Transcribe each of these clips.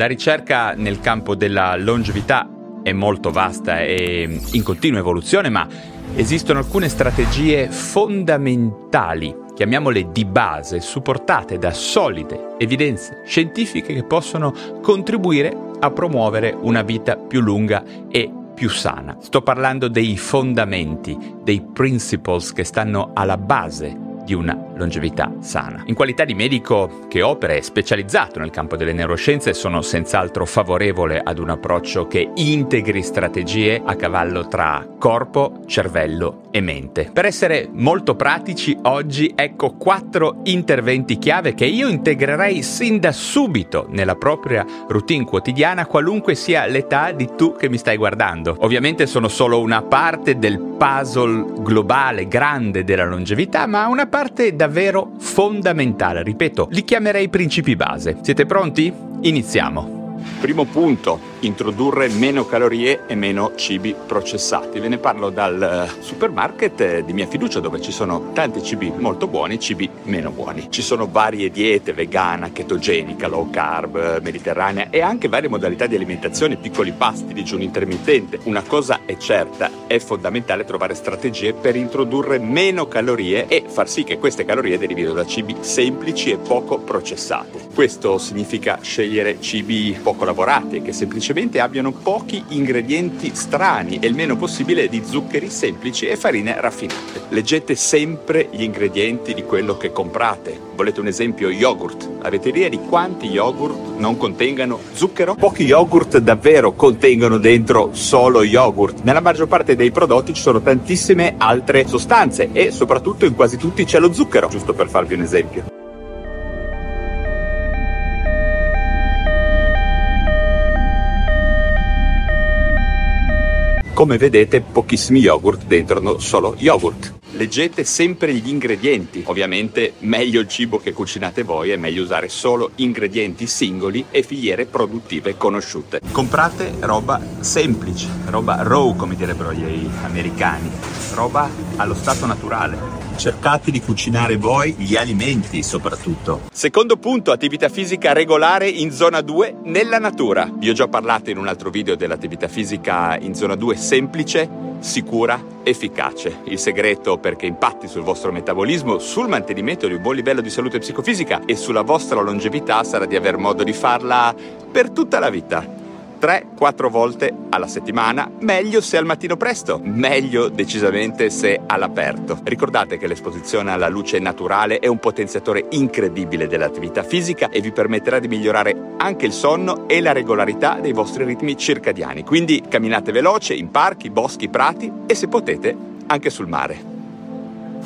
La ricerca nel campo della longevità è molto vasta e in continua evoluzione, ma esistono alcune strategie fondamentali, chiamiamole di base, supportate da solide evidenze scientifiche che possono contribuire a promuovere una vita più lunga e più sana. Sto parlando dei fondamenti, dei principles che stanno alla base di una longevità sana. In qualità di medico che opera e specializzato nel campo delle neuroscienze, sono senz'altro favorevole ad un approccio che integri strategie a cavallo tra corpo, cervello e mente. Per essere molto pratici, oggi ecco quattro interventi chiave che io integrerei sin da subito nella propria routine quotidiana, qualunque sia l'età di tu che mi stai guardando. Ovviamente sono solo una parte del puzzle globale, grande della longevità, ma una parte davvero fondamentale, ripeto, li chiamerei principi base. Siete pronti? Iniziamo. Primo punto, introdurre meno calorie e meno cibi processati. Ve ne parlo dal eh, supermarket eh, di mia fiducia dove ci sono tanti cibi molto buoni e cibi meno buoni. Ci sono varie diete vegana, chetogenica, low carb, mediterranea e anche varie modalità di alimentazione, piccoli pasti, digiuno intermittente. Una cosa è certa, è fondamentale trovare strategie per introdurre meno calorie e far sì che queste calorie derivino da cibi semplici e poco processati. Questo significa scegliere cibi poco lavorati che semplicemente abbiano pochi ingredienti strani e il meno possibile di zuccheri semplici e farine raffinate. Leggete sempre gli ingredienti di quello che comprate. Volete un esempio? Yogurt. Avete idea di quanti yogurt non contengano zucchero? Pochi yogurt davvero contengono dentro solo yogurt. Nella maggior parte dei prodotti ci sono tantissime altre sostanze e soprattutto in quasi tutti c'è lo zucchero, giusto per farvi un esempio. Come vedete pochissimi yogurt dentro solo yogurt. Leggete sempre gli ingredienti. Ovviamente meglio il cibo che cucinate voi, è meglio usare solo ingredienti singoli e filiere produttive conosciute. Comprate roba semplice, roba raw come direbbero gli americani, roba allo stato naturale cercate di cucinare voi gli alimenti soprattutto. Secondo punto, attività fisica regolare in zona 2 nella natura. Vi ho già parlato in un altro video dell'attività fisica in zona 2 semplice, sicura, efficace. Il segreto perché impatti sul vostro metabolismo, sul mantenimento di un buon livello di salute psicofisica e sulla vostra longevità sarà di aver modo di farla per tutta la vita. 3-4 volte alla settimana, meglio se al mattino presto, meglio decisamente se all'aperto. Ricordate che l'esposizione alla luce naturale è un potenziatore incredibile dell'attività fisica e vi permetterà di migliorare anche il sonno e la regolarità dei vostri ritmi circadiani. Quindi camminate veloce in parchi, boschi, prati e se potete anche sul mare.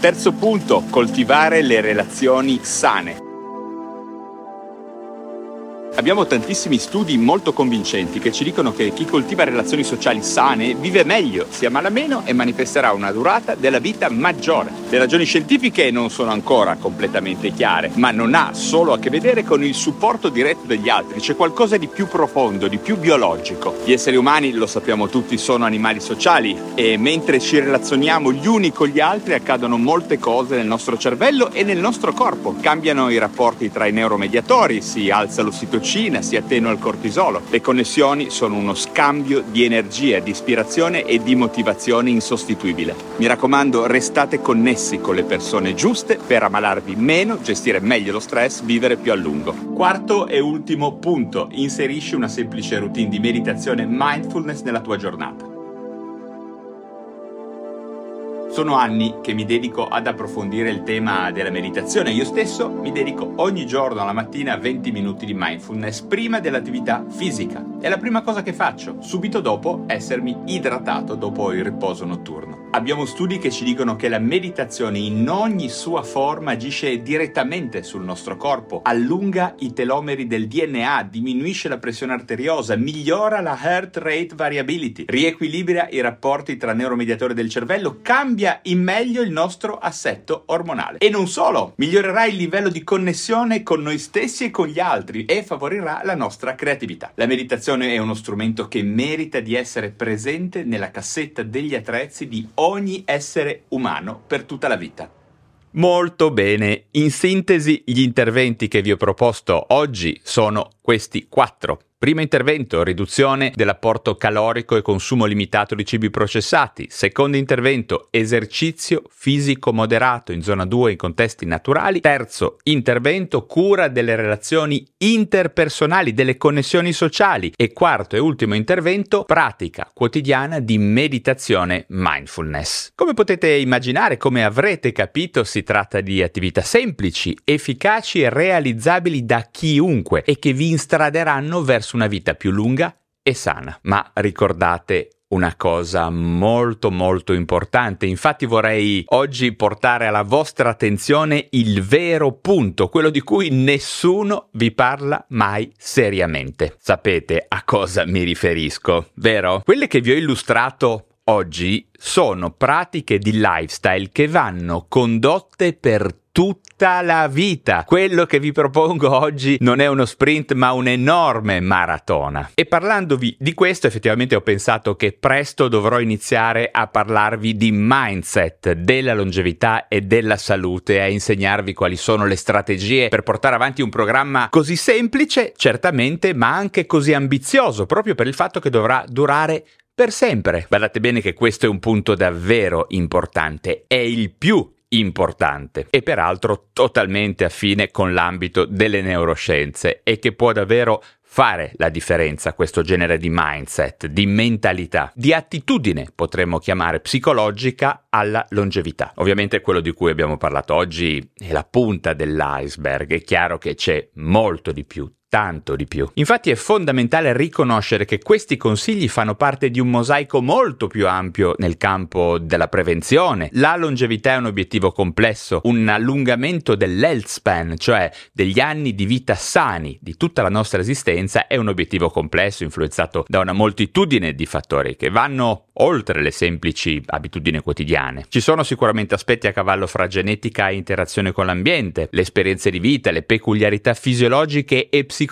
Terzo punto, coltivare le relazioni sane. Abbiamo tantissimi studi molto convincenti che ci dicono che chi coltiva relazioni sociali sane vive meglio, si ammala meno e manifesterà una durata della vita maggiore. Le ragioni scientifiche non sono ancora completamente chiare, ma non ha solo a che vedere con il supporto diretto degli altri, c'è qualcosa di più profondo, di più biologico. Gli esseri umani, lo sappiamo tutti, sono animali sociali e mentre ci relazioniamo gli uni con gli altri accadono molte cose nel nostro cervello e nel nostro corpo. Cambiano i rapporti tra i neuromediatori, si alza l'ossitocina ossitocina, si attenua il cortisolo. Le connessioni sono uno scambio di energia, di ispirazione e di motivazione insostituibile. Mi raccomando, restate connessi con le persone giuste per ammalarvi meno, gestire meglio lo stress, vivere più a lungo. Quarto e ultimo punto, inserisci una semplice routine di meditazione mindfulness nella tua giornata. Sono anni che mi dedico ad approfondire il tema della meditazione. Io stesso mi dedico ogni giorno alla mattina 20 minuti di mindfulness prima dell'attività fisica. È la prima cosa che faccio, subito dopo essermi idratato dopo il riposo notturno. Abbiamo studi che ci dicono che la meditazione in ogni sua forma agisce direttamente sul nostro corpo, allunga i telomeri del DNA, diminuisce la pressione arteriosa, migliora la heart rate variability, riequilibra i rapporti tra neuromediatori del cervello, cambia in meglio il nostro assetto ormonale. E non solo, migliorerà il livello di connessione con noi stessi e con gli altri e favorirà la nostra creatività. La meditazione è uno strumento che merita di essere presente nella cassetta degli attrezzi di ogni ogni essere umano per tutta la vita. Molto bene, in sintesi gli interventi che vi ho proposto oggi sono questi quattro Primo intervento, riduzione dell'apporto calorico e consumo limitato di cibi processati. Secondo intervento, esercizio fisico moderato in zona 2 in contesti naturali. Terzo intervento, cura delle relazioni interpersonali, delle connessioni sociali. E quarto e ultimo intervento, pratica quotidiana di meditazione mindfulness. Come potete immaginare, come avrete capito, si tratta di attività semplici, efficaci e realizzabili da chiunque e che vi instraderanno verso una vita più lunga e sana. Ma ricordate una cosa molto molto importante. Infatti vorrei oggi portare alla vostra attenzione il vero punto, quello di cui nessuno vi parla mai seriamente. Sapete a cosa mi riferisco, vero? Quelle che vi ho illustrato oggi sono pratiche di lifestyle che vanno condotte per tutta la vita. Quello che vi propongo oggi non è uno sprint ma un'enorme maratona. E parlandovi di questo effettivamente ho pensato che presto dovrò iniziare a parlarvi di mindset, della longevità e della salute, a insegnarvi quali sono le strategie per portare avanti un programma così semplice, certamente, ma anche così ambizioso, proprio per il fatto che dovrà durare per sempre. Guardate bene che questo è un punto davvero importante, è il più importante e peraltro totalmente affine con l'ambito delle neuroscienze e che può davvero fare la differenza questo genere di mindset, di mentalità, di attitudine potremmo chiamare psicologica alla longevità. Ovviamente quello di cui abbiamo parlato oggi è la punta dell'iceberg, è chiaro che c'è molto di più, tanto di più. Infatti è fondamentale riconoscere che questi consigli fanno parte di un mosaico molto più ampio nel campo della prevenzione. La longevità è un obiettivo complesso, un allungamento dell'health span, cioè degli anni di vita sani di tutta la nostra esistenza, è un obiettivo complesso influenzato da una moltitudine di fattori che vanno oltre le semplici abitudini quotidiane. Ci sono sicuramente aspetti a cavallo fra genetica e interazione con l'ambiente, le esperienze di vita, le peculiarità fisiologiche e psicologiche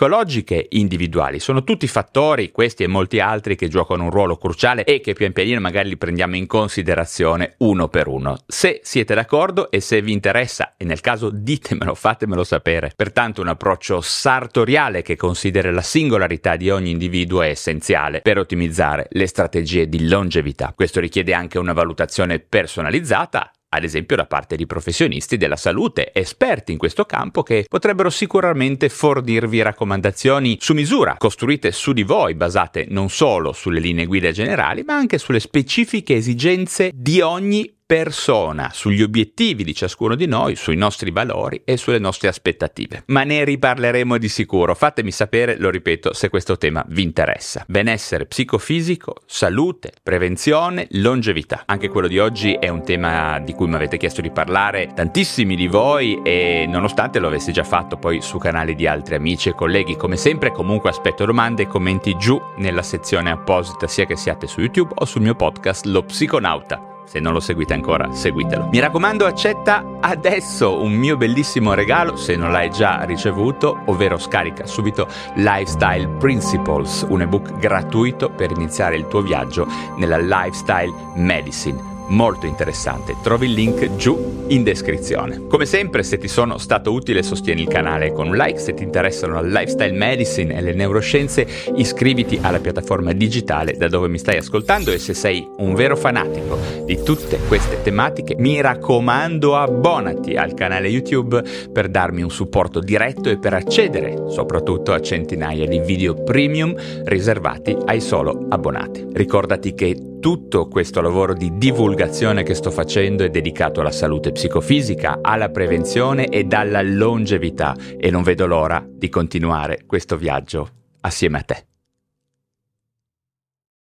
individuali. Sono tutti fattori, questi e molti altri, che giocano un ruolo cruciale e che pian pianino magari li prendiamo in considerazione uno per uno. Se siete d'accordo e se vi interessa, e nel caso ditemelo, fatemelo sapere. Pertanto un approccio sartoriale che considera la singolarità di ogni individuo è essenziale per ottimizzare le strategie di longevità. Questo richiede anche una valutazione personalizzata ad esempio da parte di professionisti della salute, esperti in questo campo che potrebbero sicuramente fornirvi raccomandazioni su misura, costruite su di voi, basate non solo sulle linee guida generali, ma anche sulle specifiche esigenze di ogni persona, sugli obiettivi di ciascuno di noi, sui nostri valori e sulle nostre aspettative. Ma ne riparleremo di sicuro, fatemi sapere, lo ripeto, se questo tema vi interessa. Benessere psicofisico, salute, prevenzione, longevità. Anche quello di oggi è un tema di cui mi avete chiesto di parlare tantissimi di voi e nonostante lo avessi già fatto poi su canali di altri amici e colleghi, come sempre comunque aspetto domande e commenti giù nella sezione apposita sia che siate su YouTube o sul mio podcast Lo Psiconauta. Se non lo seguite ancora, seguitelo. Mi raccomando, accetta adesso un mio bellissimo regalo se non l'hai già ricevuto, ovvero scarica subito Lifestyle Principles, un ebook gratuito per iniziare il tuo viaggio nella lifestyle medicine molto interessante. Trovi il link giù in descrizione. Come sempre, se ti sono stato utile, sostieni il canale con un like. Se ti interessano la lifestyle medicine e le neuroscienze, iscriviti alla piattaforma digitale da dove mi stai ascoltando e se sei un vero fanatico di tutte queste tematiche, mi raccomando, abbonati al canale YouTube per darmi un supporto diretto e per accedere soprattutto a centinaia di video premium riservati ai solo abbonati. Ricordati che tutto questo lavoro di divulgazione che sto facendo è dedicato alla salute psicofisica, alla prevenzione ed alla longevità e non vedo l'ora di continuare questo viaggio assieme a te.